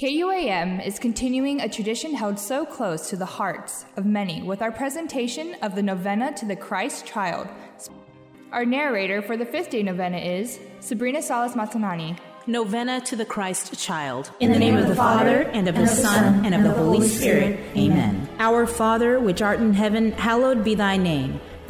KUAM is continuing a tradition held so close to the hearts of many with our presentation of the Novena to the Christ Child. Our narrator for the fifth day novena is Sabrina Salas Matanani. Novena to the Christ Child. In the name of the Father, and of the Son, and of the Holy Spirit. Amen. Our Father, which art in heaven, hallowed be thy name.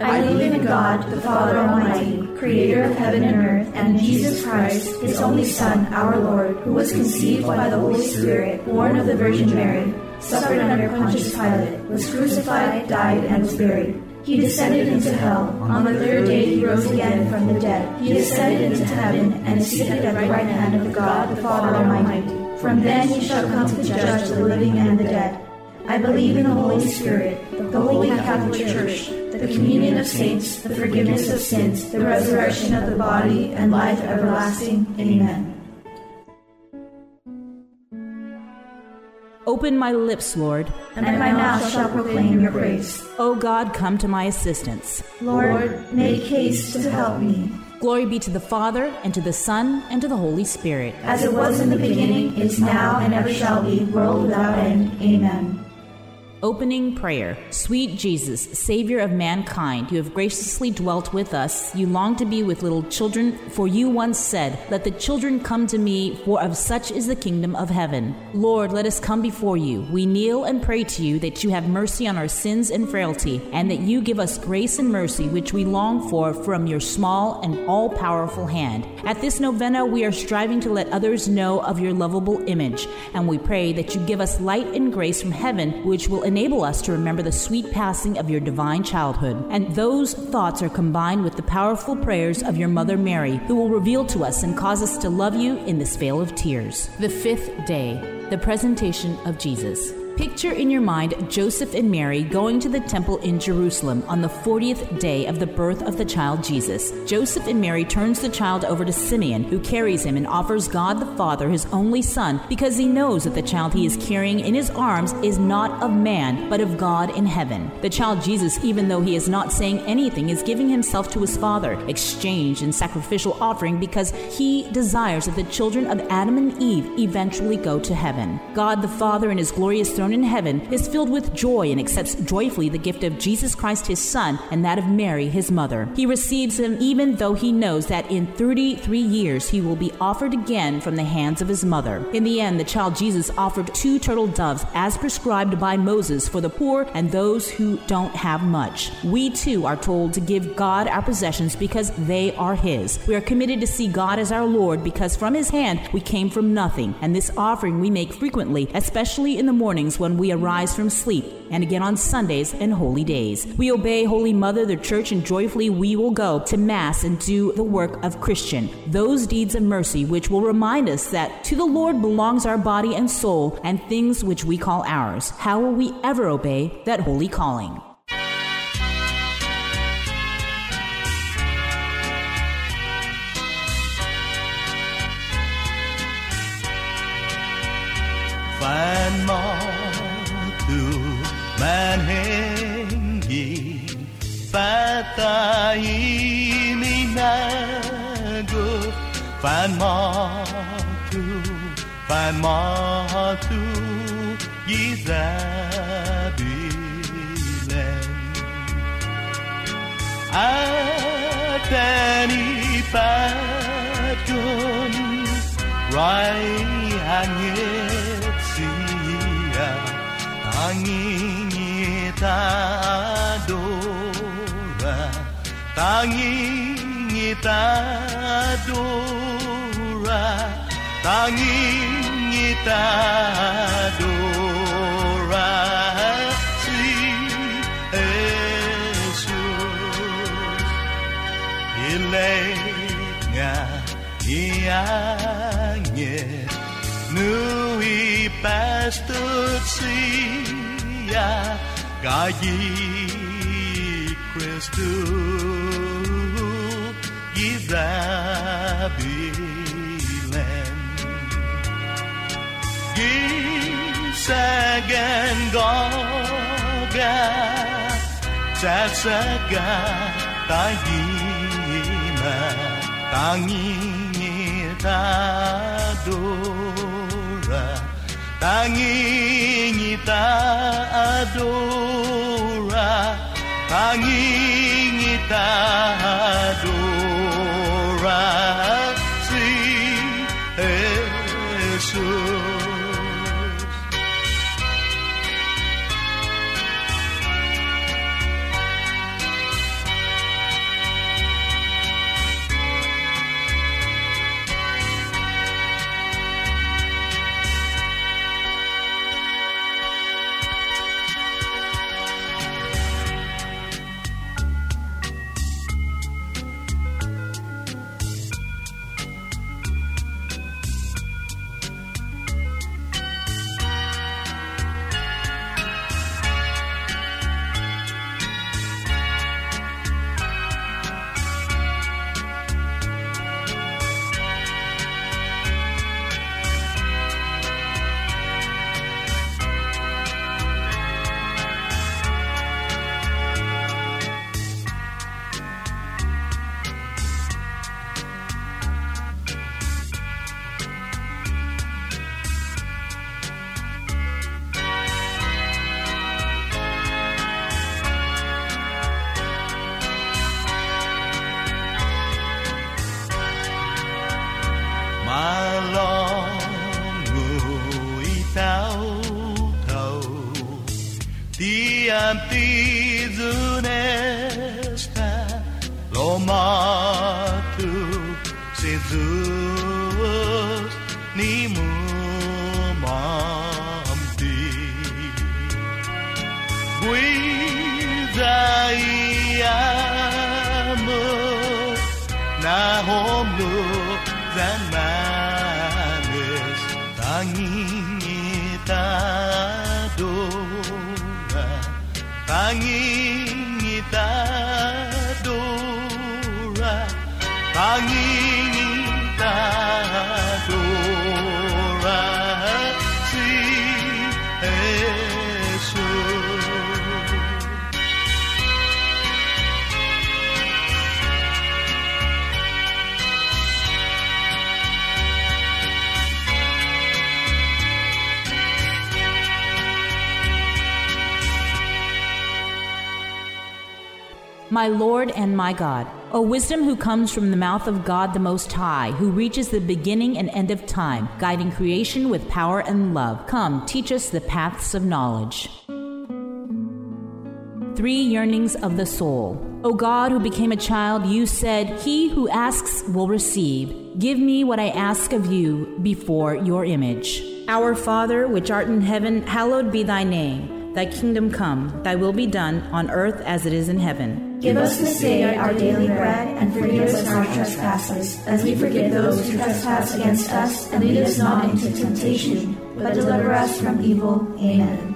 I believe in God, the Father Almighty, creator of heaven and earth, and Jesus Christ, his only Son, our Lord, who was conceived by the Holy Spirit, born of the Virgin Mary, suffered under Pontius Pilate, was crucified, died, and was buried. He descended into hell. On the third day he rose again from the dead. He ascended into heaven and is seated at the right hand of God, the Father Almighty. From then he shall come to judge the living and the dead. I believe in the Holy Spirit, the Holy Catholic Church, the communion of saints, the forgiveness of sins, the resurrection of the body, and life everlasting. Amen. Open my lips, Lord, and my mouth shall proclaim your praise. O God, come to my assistance. Lord, make haste to help me. Glory be to the Father, and to the Son, and to the Holy Spirit. As it was in the beginning, is now, and ever shall be, world without end. Amen. Opening prayer. Sweet Jesus, Savior of mankind, you have graciously dwelt with us. You long to be with little children, for you once said, Let the children come to me, for of such is the kingdom of heaven. Lord, let us come before you. We kneel and pray to you that you have mercy on our sins and frailty, and that you give us grace and mercy which we long for from your small and all powerful hand. At this novena, we are striving to let others know of your lovable image, and we pray that you give us light and grace from heaven, which will enable us to remember the sweet passing of your divine childhood. And those thoughts are combined with the powerful prayers of your Mother Mary, who will reveal to us and cause us to love you in this vale of tears. The fifth day, the presentation of Jesus. Picture in your mind Joseph and Mary going to the temple in Jerusalem on the 40th day of the birth of the child Jesus. Joseph and Mary turns the child over to Simeon, who carries him and offers God the Father his only son because he knows that the child he is carrying in his arms is not of man, but of God in heaven. The child Jesus, even though he is not saying anything, is giving himself to his Father, exchanged in sacrificial offering because he desires that the children of Adam and Eve eventually go to heaven. God the Father in his glorious throne in heaven is filled with joy and accepts joyfully the gift of Jesus Christ his Son and that of Mary his mother. He receives him even though he knows that in 33 years he will be offered again from the hands of his mother. In the end, the child Jesus offered two turtle doves as prescribed by Moses for the poor and those who don't have much. We too are told to give God our possessions because they are his. We are committed to see God as our Lord because from his hand we came from nothing, and this offering we make frequently, especially in the mornings when we arise from sleep, and again on Sundays and holy days. We obey Holy Mother, the Church, and joyfully we will go to Mass and do the work of Christian, those deeds of mercy which will remind us that to the Lord belongs our body and soul and things which we call ours. How will we ever obey that holy calling? 烦马途，烦马途，一再比连。爱带你白中，爱安夜西呀，当你大多啊，当你大多。Tanging itadora si Jesus ilenga iangit nui pas justicia, Galli Christu, Gizabilen. Gisagan Goga, Satsaga, Tahima, Tangi Tadora, Tangi Tadora, Tangi Tadora, My Lord and my God, O wisdom who comes from the mouth of God the Most High, who reaches the beginning and end of time, guiding creation with power and love, come, teach us the paths of knowledge. Three yearnings of the soul. O God, who became a child, you said, He who asks will receive. Give me what I ask of you before your image. Our Father, which art in heaven, hallowed be thy name. Thy kingdom come, thy will be done on earth as it is in heaven. Give us this day our daily bread, and forgive us our trespasses, as we forgive those who trespass against us. And lead us not into temptation, but deliver us from evil. Amen.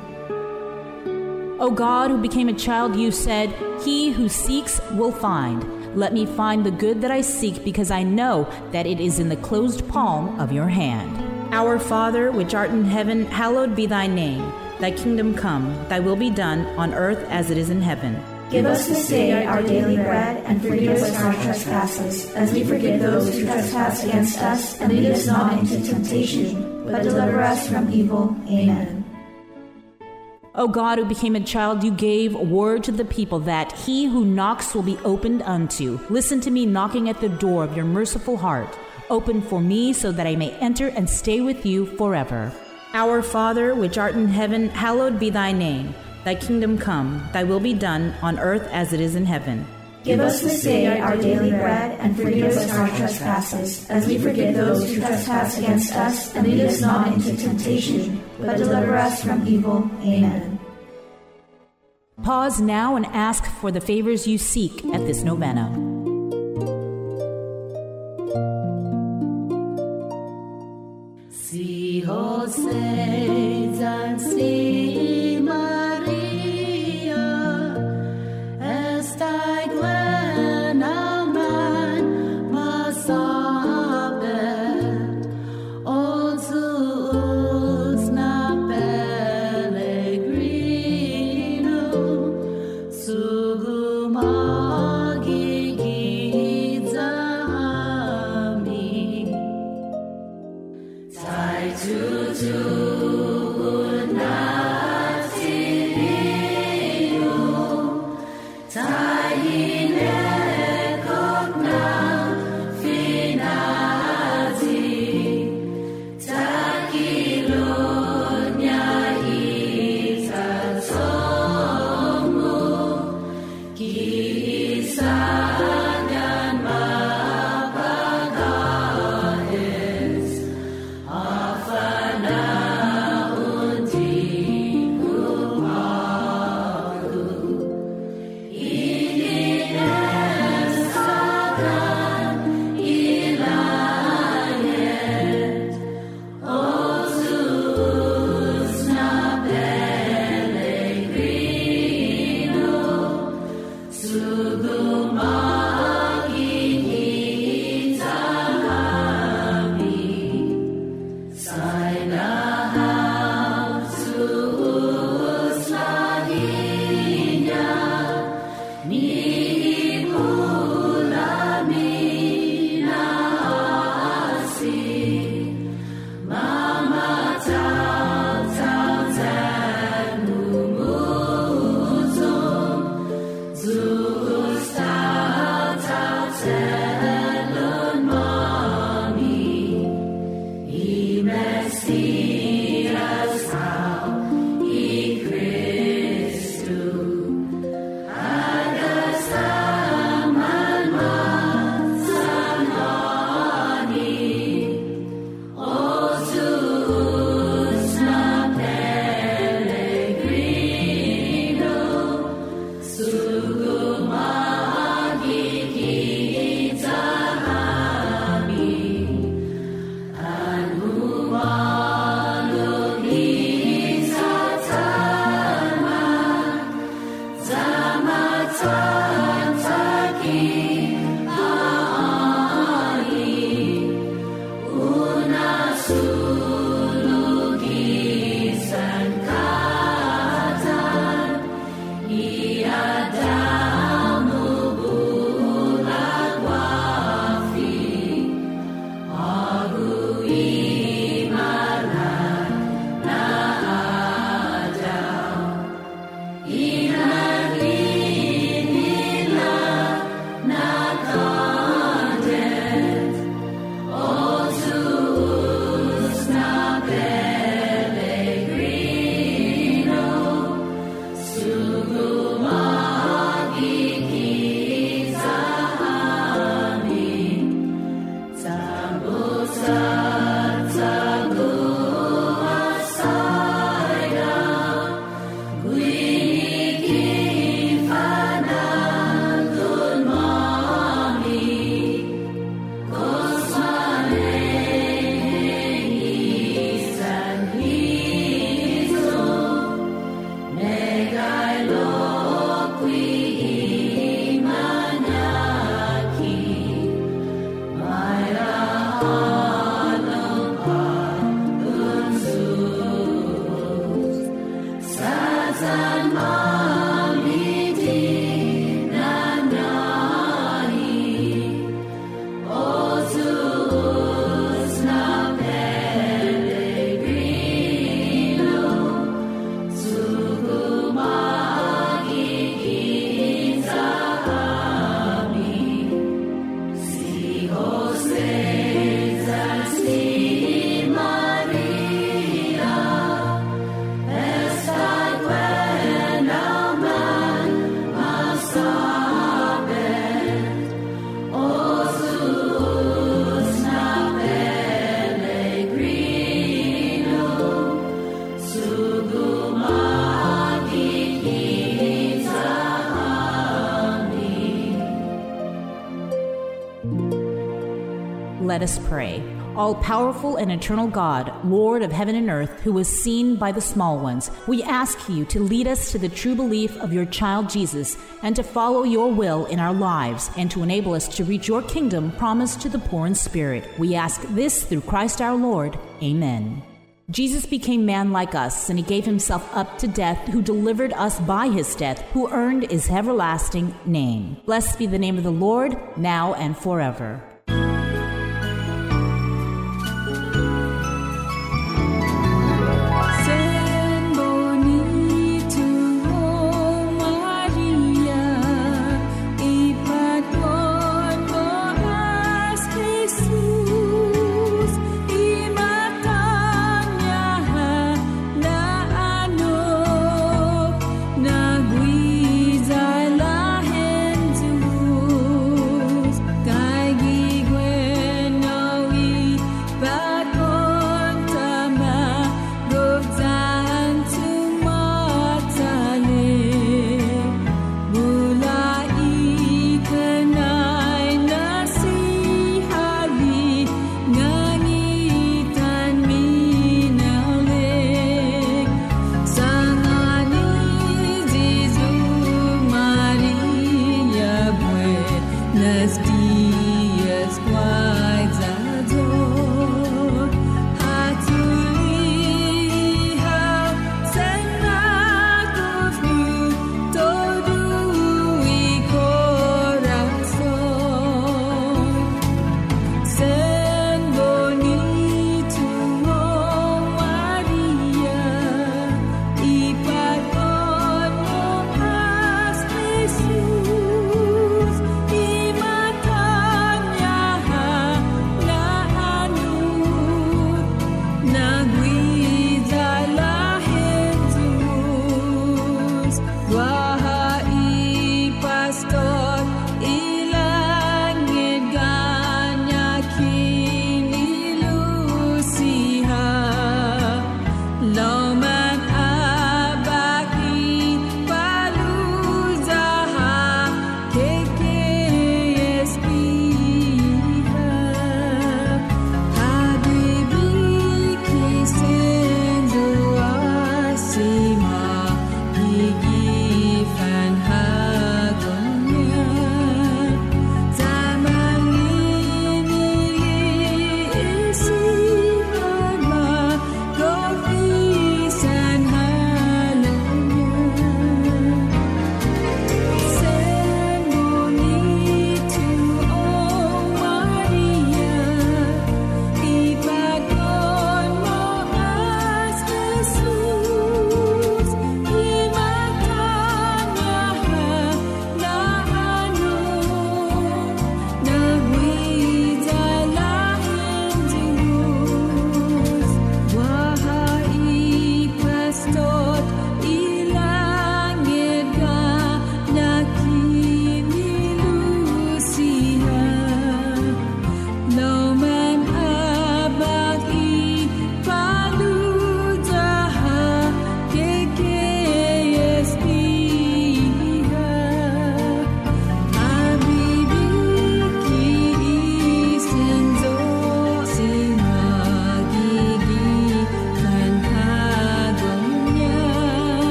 O God, who became a child, you said, He who seeks will find. Let me find the good that I seek, because I know that it is in the closed palm of your hand. Our Father, which art in heaven, hallowed be thy name. Thy kingdom come, thy will be done on earth as it is in heaven. Give us this day our daily bread, and forgive us our trespasses, as we forgive those who trespass against us. And lead us not into temptation, but deliver us from evil. Amen. O God, who became a child, you gave word to the people that he who knocks will be opened unto. Listen to me knocking at the door of your merciful heart. Open for me so that I may enter and stay with you forever. Our Father, which art in heaven, hallowed be thy name. Thy kingdom come, thy will be done on earth as it is in heaven. Give us this day our daily bread, and forgive us our trespasses, as we forgive those who trespass against us. And lead us not into temptation, but deliver us from evil. Amen. Pause now and ask for the favors you seek at this novena. Si Yeah. Let us pray. All powerful and eternal God, Lord of heaven and earth, who was seen by the small ones, we ask you to lead us to the true belief of your child Jesus and to follow your will in our lives and to enable us to reach your kingdom promised to the poor in spirit. We ask this through Christ our Lord. Amen. Jesus became man like us, and he gave himself up to death, who delivered us by his death, who earned his everlasting name. Blessed be the name of the Lord, now and forever.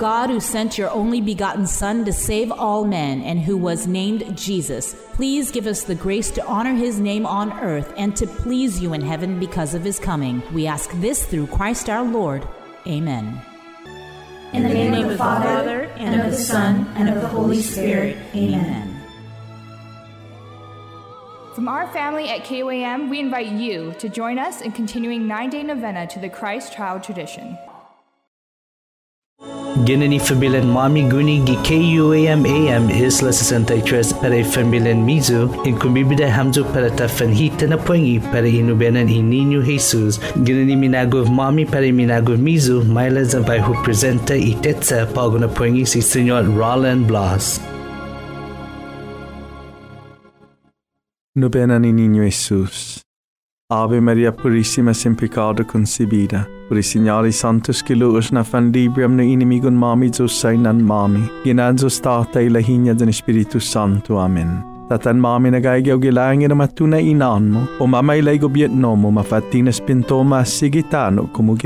God who sent your only begotten Son to save all men and who was named Jesus, please give us the grace to honor his name on earth and to please you in heaven because of his coming. We ask this through Christ our Lord. Amen. In the name of the Father, and of the Son, and of the Holy Spirit. Amen. From our family at KUAM, we invite you to join us in continuing nine day novena to the Christ Child tradition. Gënë një familjen mami guni gi KUAM AM is la 63 para familjen Mizu in kumbibida hamzu para ta fanhita na puengi para inubenan i Ninyo Jesus. Gënë ni minagov mami para minagov Mizu maila zambay hu presenta i tetsa pago na si Senyor Roland Blas. Nubenan i Ninyo Jesus. Ave Maria Purísima sem pecado concebida. Señales santos que luos na fan libriam na inimigun mami zo sainan mami, ginanzo stata ila hinya den Espiritu Santo. Amen. Tatan mami na gaigaw gilangin na matuna inan mo, o mama ilay gobyet no mo mafatina spintoma sigitano kumu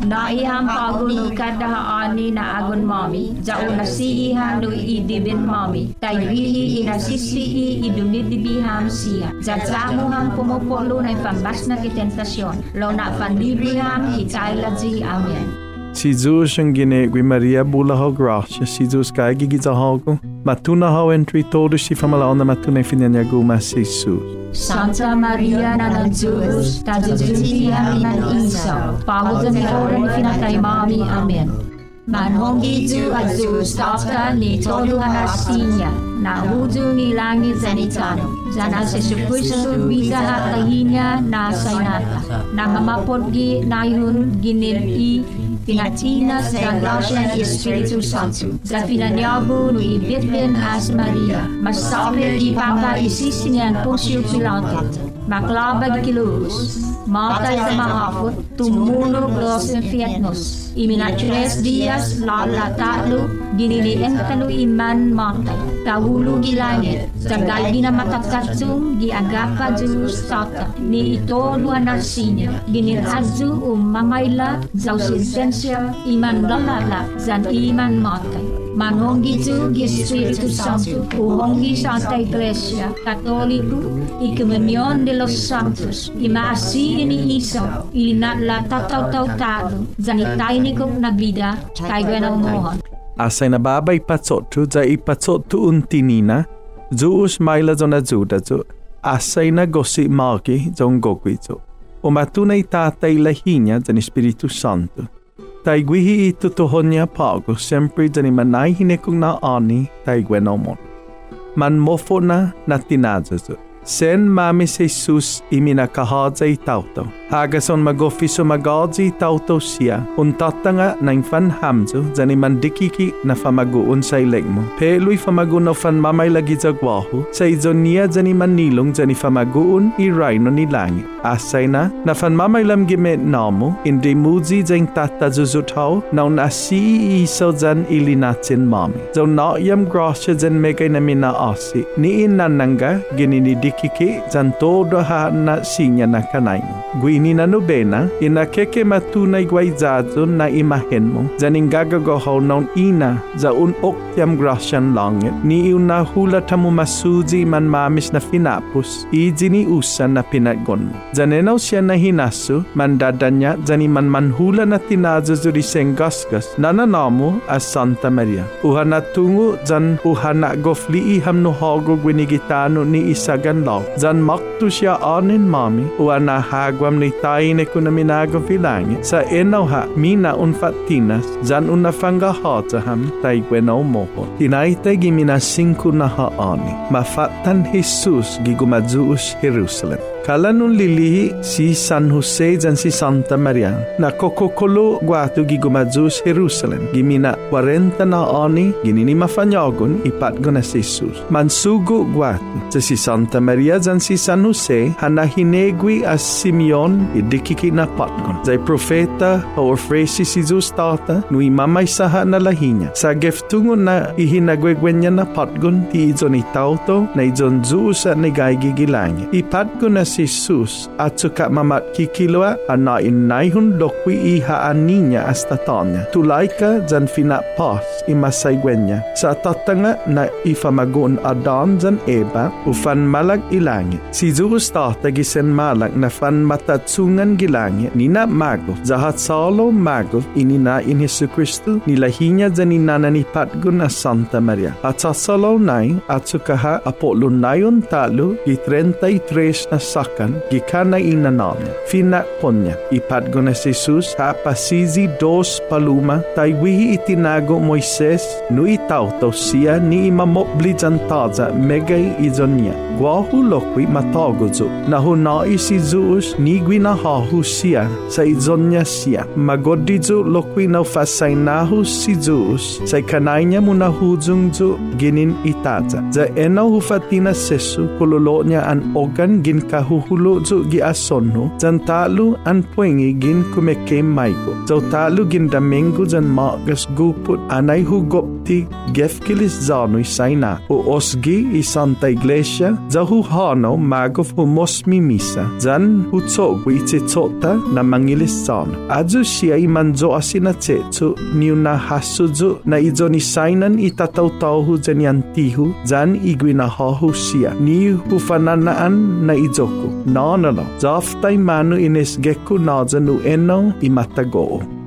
Naiham pagunu kada ani na agun mami. Jau nasihi hanu idibin mami. Taiwihi inasisihi idunidibiham siya. Jajamu ham pumupolo na pambas na kitentasyon. Lo na pandibiham itailaji. Amen. Si Jesus ang gine gwi Maria bula ho gracia. Si Jesus kaya gigizahago. Matuna ho entry todo si famalaw na matuna finanya guma si Jesus. Santa Maria na ng Diyos, tajujuti ng isaw, pagod na oran pinatay mami, amen. Manhongi Diyos, tata ni todo hanasinya, na hudu ni langit zanitano, zana Kristo bisa hatahinya na sainata, na mamapodgi na yun ginili, Pinatina sa grasya ni Espiritu Santo, sa pinanyago no ibitbin as Maria, masabi di papa isisinyan Poncio Pilato, maklabag Mata de Mahapu, tu mundo los infiernos. Y mira tres días la latalu, ginili y man mata. kacung gilangit, tagal ginamatatsum, giagapa julus sata. Ni ito um, mamaila, ummamaila, zausisensia, iman lalala, zan iman mata. Manonghi Zughi Spirito Santo, Uongi Santa Iglesia, Cattolico, e Comunione de los Santos, e in Isa, e la Tatautautado, Zanitainico na vida, Taigwena Mohan. Asai na babay patsotu, za ipatsotu untinina, Zuus maila zona zuda zu, asai na gosi malki zon gogwizu. O matuna i tatai la hinya zan Spiritu Santo. Tai gwihi i tutuhonya pago sempre dani manai hinekung na ani tai gwenomon. Man mofo na na tinazazu. Sen mamis Jesus imina kahadza i tauto. Hagason magofiso magadzi i tauto siya. Untatanga na infan hamzo zani mandikiki na famaguun sa ilengmo. Pelui famagun no fan mamay lagi za gwahu. Sa izon niya zani manilong zani famaguun i raino ni langit. Asay na fan mamay lam gime namo indi muzi zang tata zuzutao na un asi iso zan ilinatin mami. Zon na yam grasya zan megay na mina asi. Ni inananga ginini dikiki zan todo ha na sinya na kanay. Gwini na nubena ina keke matunay gwaizazo na imahen mo. Zan ingagagahaw na un ina za un okyam grasyan langit. Ni una hula tamu masuzi man mamis na finapus. Izini usa na pinaggon mo. Zanenaw siya na hinaso, mandadanya zani man manhula na tinazo zuri sengasgas, nananamo as Santa Maria. Uhana tungo zan uhana gofli i hamno hago gwinigitano ni isagan law. Zan maktu siya anin mami, uhana hagwam ni taine kuna minago vilangi. Sa enaw ha, mina unfatinas, zan unafanga hata ham, tay gwenaw moho. Tinaita gimina sinku na haani, mafatan Jesus gigumadzuus Jerusalem. Kala nun lilihi si San Jose dan si Santa Maria na kokokolo guatu gigumadzus Jerusalem. Gimina 40 na ani ginini mafanyagon ipat go na si Jesus. Mansugo guatu si Santa Maria dan si San Jose hana hinegwi as Simeon idikiki na patgon. Zay profeta or fresi si Jesus tata nui mamay saha na lahinya. Sa geftungo na ihinagwegwenya na patgon ti izon itauto na izon Zeus at nagaygigilangi. Ipat ko na Jesus at suka mamat kikilwa ana inaihun lokwi iha aninya astatanya. Tulaika jan fina pas imasay gwenya. Sa tatanga na ifamagun Adan jan Eba ufan malag ilangit. Si Jesus tata gisen malag na fan matatsungan gilangit ni na mago. Zahat salo mago inina in Jesu Kristu nilahinya jan inana ni patgun Santa Maria. At sa salo nai at sukaha apolo nayon talo gi 33 na sakan gikana ina namnya. Fina konya. Ipatgones Jesus hapasizi dos paluma taiwihi itinago Moises nui tauto sia ni imamobli jantaza megai izonia. Guahu lokwi matagozo na hunai si nigwi na hahu sia sa izonia sia. Magodizo lokwi na fasainahu si Zeus sa kanainya munahuzungzo ginin itaza. Za ena hufatina sesu kololonya an organ gin kahu kahuhulo zo gi asonno jan talu an puengi gin kumeke maiko. Zo talu gin damengo jan magas guput anay hugopti gefkilis zanui saina o osgi i Santa Iglesia za huhano magov humosmi misa zan hutsogwi tsetsota na mangilis zana. Azu siya i manzo asina tsetsu niu na hasuzu na izoni sainan itatautauhu jan yantihu zan igwina hahu siya ni hufananaan na izoku geku. No, no, no. Zoftai manu ines geku nozanu eno i matagoo.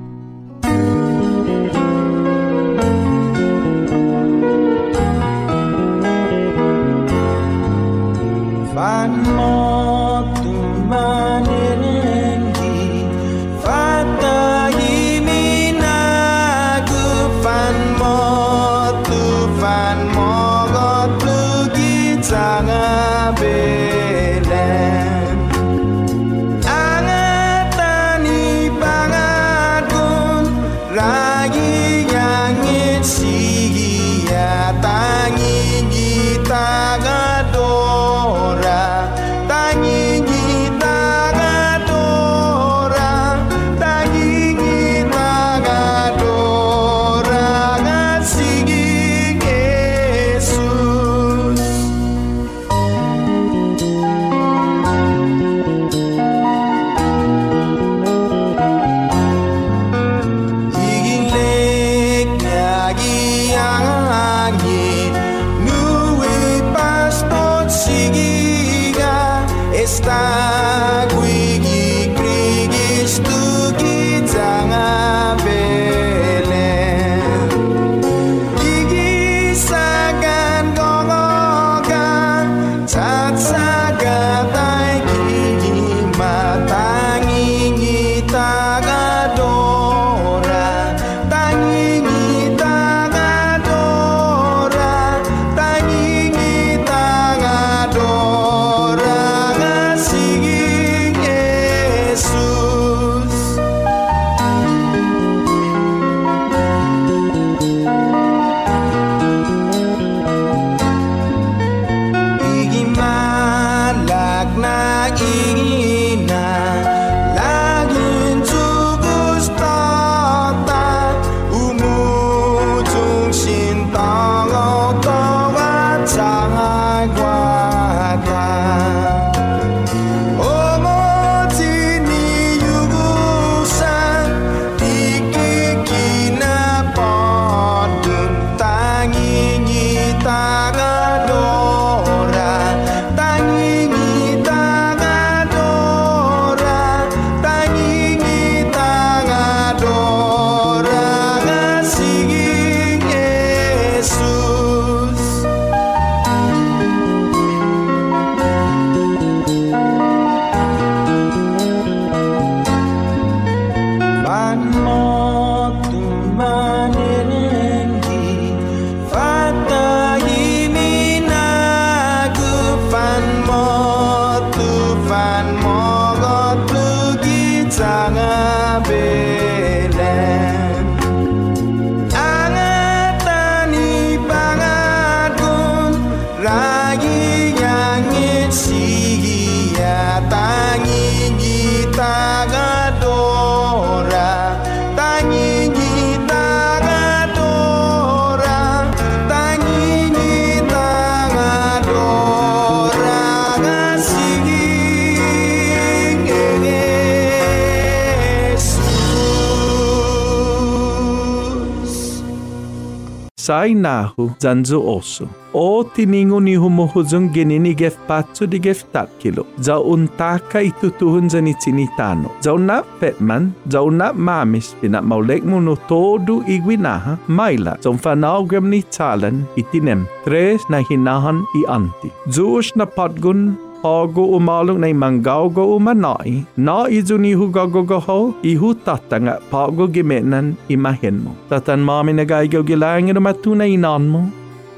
Sai nahu zanzu oso. O tiningu ni humuhuzung ginini gef patsu di gef tat kilo. Za untaka itutuhun zani tinitano. Za una petman, za una mamis pina maulek mo no todo igwinaha maila. Za umfanawgram ni talan itinem. Tres na hinahan i anti. Zuush na patgun ho go u malung nei mangao go u manai na izuni hu go go go ho i hu tatanga pa go gi menan imahen mo tatan ma mi nagai go gi lang no matu nei nan mo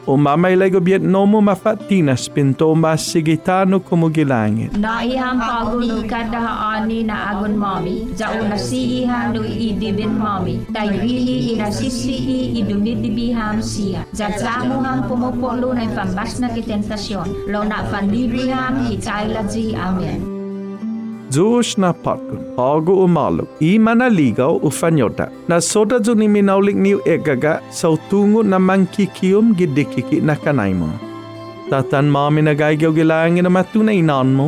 O mamma umamaylegobiet nomu mafatinas pinto mas sigitano kumugilangit. Naiham pago ni kadahaani na agon mami, zauna siihan no idibin mami, tayuihi inasisihi idumidibiham siya. Zazamuham pumupulo na pambas na kitentasyon, lo na pandibiham hitaylaji. Amen. Jewish na parkun ogu umalu i mana ligaw ufanyota na soda juni minaulik niu egaga sau tungu na mangkikium gidikiki na kanaimo tatan mami na gaigyo gilangi na matuna inanmo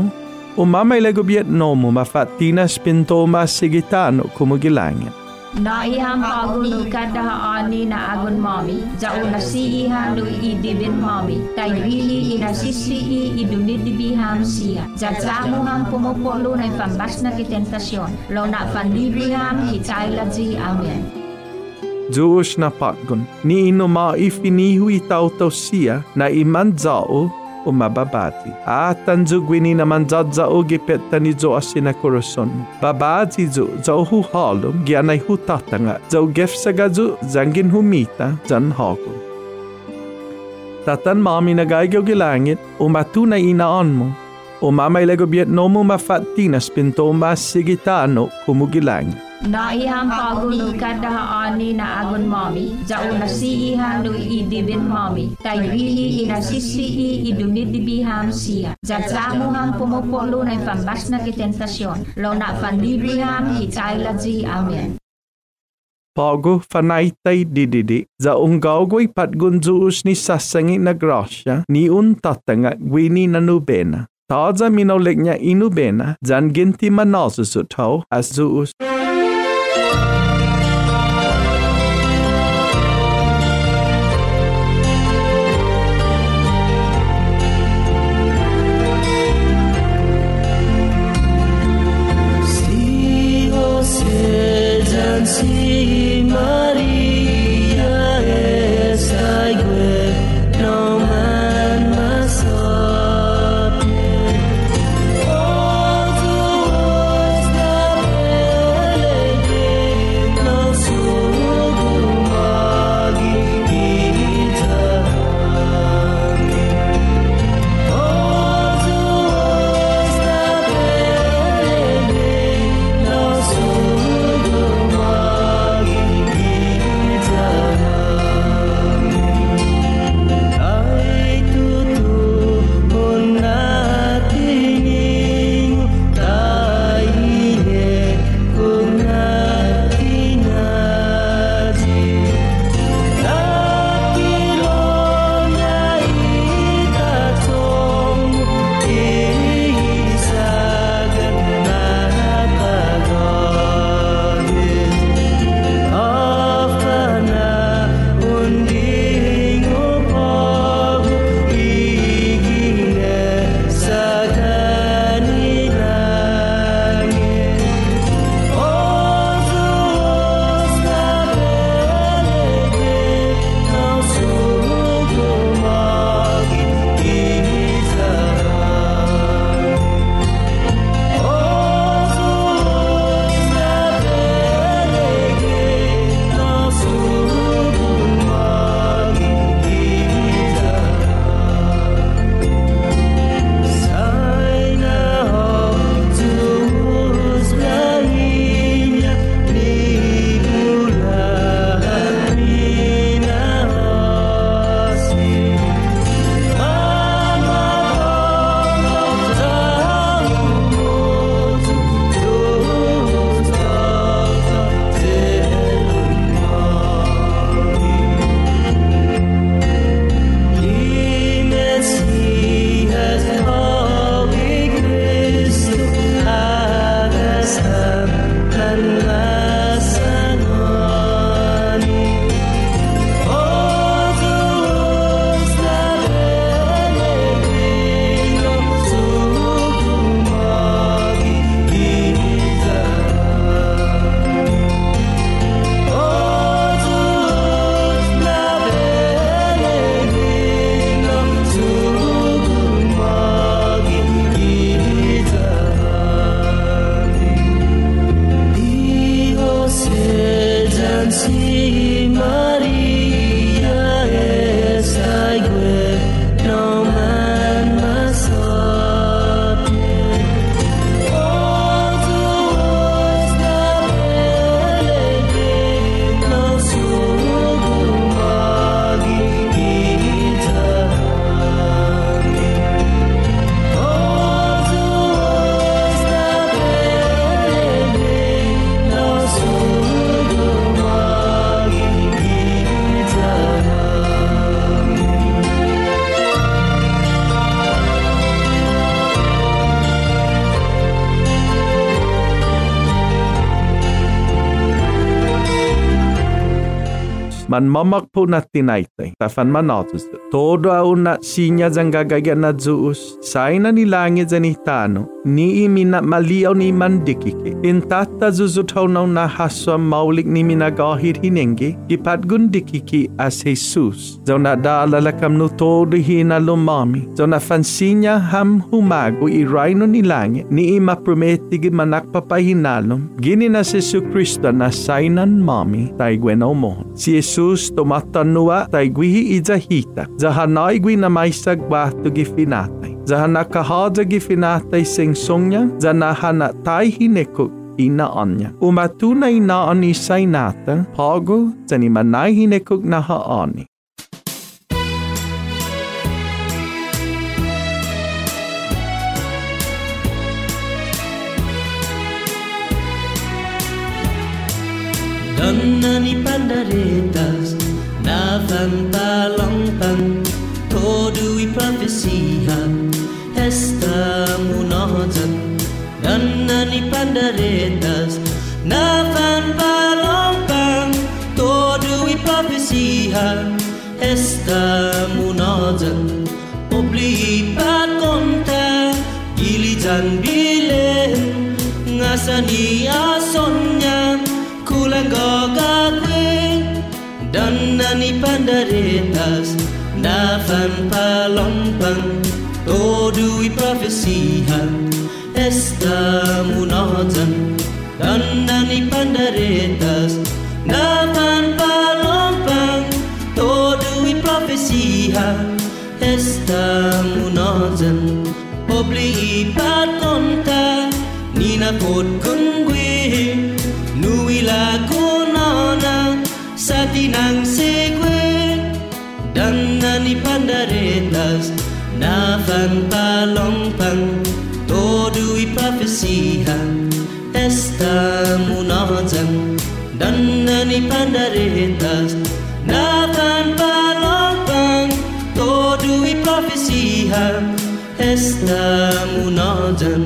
umama ilago biet nomo mafatina spintoma sigitano kumugilangin Naihang paaguni kada ani na agun mami. Zao nasiihang no idibin mami. Tayo ihi inasisi i idunidibihang siya. Zagzamuhang pumupulo na pambas na kitentasyon. Lo na pandibihang hitailadzi. Amen. Jewish na patgon, ni inoma ifinihui tau siya na iman zao o mababati. At tanzuguini naman zadzaogi petani zo asina koroson. Babazi zo zauhu halum gianai hutatanga gefsaga gefsagazu zangin humita zan hagum. Tatan mami nagaigyo gilangit umatuna inaanmo. O mama ilego biet nomu mafattina spinto mas sigitano kumugilangit. na iham pagunu kada ani na agun mami. Jau nasi ihan nu idibin mami. Tai wihi ina sisi i iduni dibi ham sia. Jajamu ham pumupolu na pambas na kitentasyon lo na pandibi ham hitai laji amen. Pagu fanaitai dididi za ungaugoi patgun zuus ni sasangi na grosha ni un tatanga gwini na nubena. Taza minoleknya inubena jan ginti manasusut ho as zuus. Man mamak po na tinaitay, tafan manatos. Todo au na sinya zang gagaya na zuus, say na nilangit zan itano, ni imina maliaw ni mandikike. Intata zuzutaw na na haswa maulik ni minagahit hinenge, ipatgun dikiki as Jesus. Zaw na daalalakam no todo hina lumami, zaw na fansinya ham humago i raino ni ima prometigi manakpapahinalom, gini na si Kristo na sainan mami, tay gwenaw mo. Si Jesus Jesus to matanua tai guihi i tumatanua taigwihi nai Zahanoigwi na maisag bahtugi finatay. Zahanakahajagi finatay singsongnya. Zanahanatay hinekuk inaanya. Umatunay naan isay nata. pago zanimanay hinekuk nahaani. Nannani claritas Navan palompan Todo i profecia Esta munodan Nanan ni pandaretas Navan palompan Todo i profecia Esta munodan Obli pat conta Gilitan bilen Ngasani asonnya Kulanggan nani pandaretas nafan palompang todui profesia esta munajan dan nani pandaretas nafan palompang todui profesia esta munajan obli ipat konta nina pot kungwe Nuila kunona satinang sekwe dan nani pandaretas nafan palongpang todu ipafesihan esta munajang dan nani pandaretas nafan palongpang todu ipafesihan esta munajang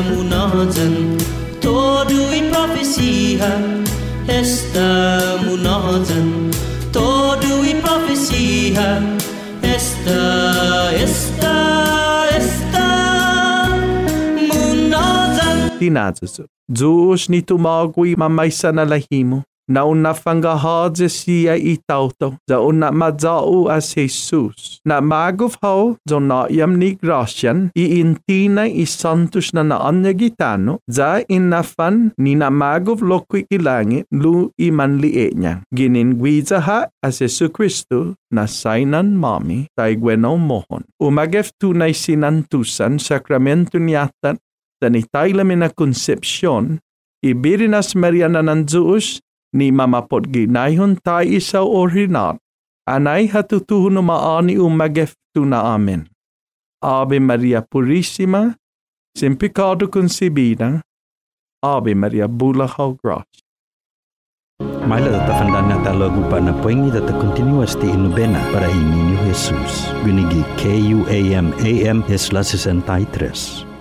munajan todui profesia esta munajan esta esta esta munajan. Ni tumagui mamaisa lahimo. Na una fangahaja siya itauto. Za una madzau as Jesus. Na magov hao zo na yam ni grasyan i intina i santus na naanya gitano. Za inafan ni na magov lokwi ilangi lu i manlie niya. Ginin gwiza ha as Jesu Kristo na sainan mami tay gwenaw mohon. Umagef tunay sinantusan sakramento niyatan dan itayla na konsepsyon, ibirinas Mariana ng ni mamapot ginayhon tayo isa original, anay hatutuhon maani umagef na amen. Ave Maria Purissima, sin pecado concebida, Ave Maria Bulahaw Gracia. Maila data fandana ta lagu pa na poingi data continuas ti inubena para ininyo Jesus. Gunigi K-U-A-M-A-M es la 63.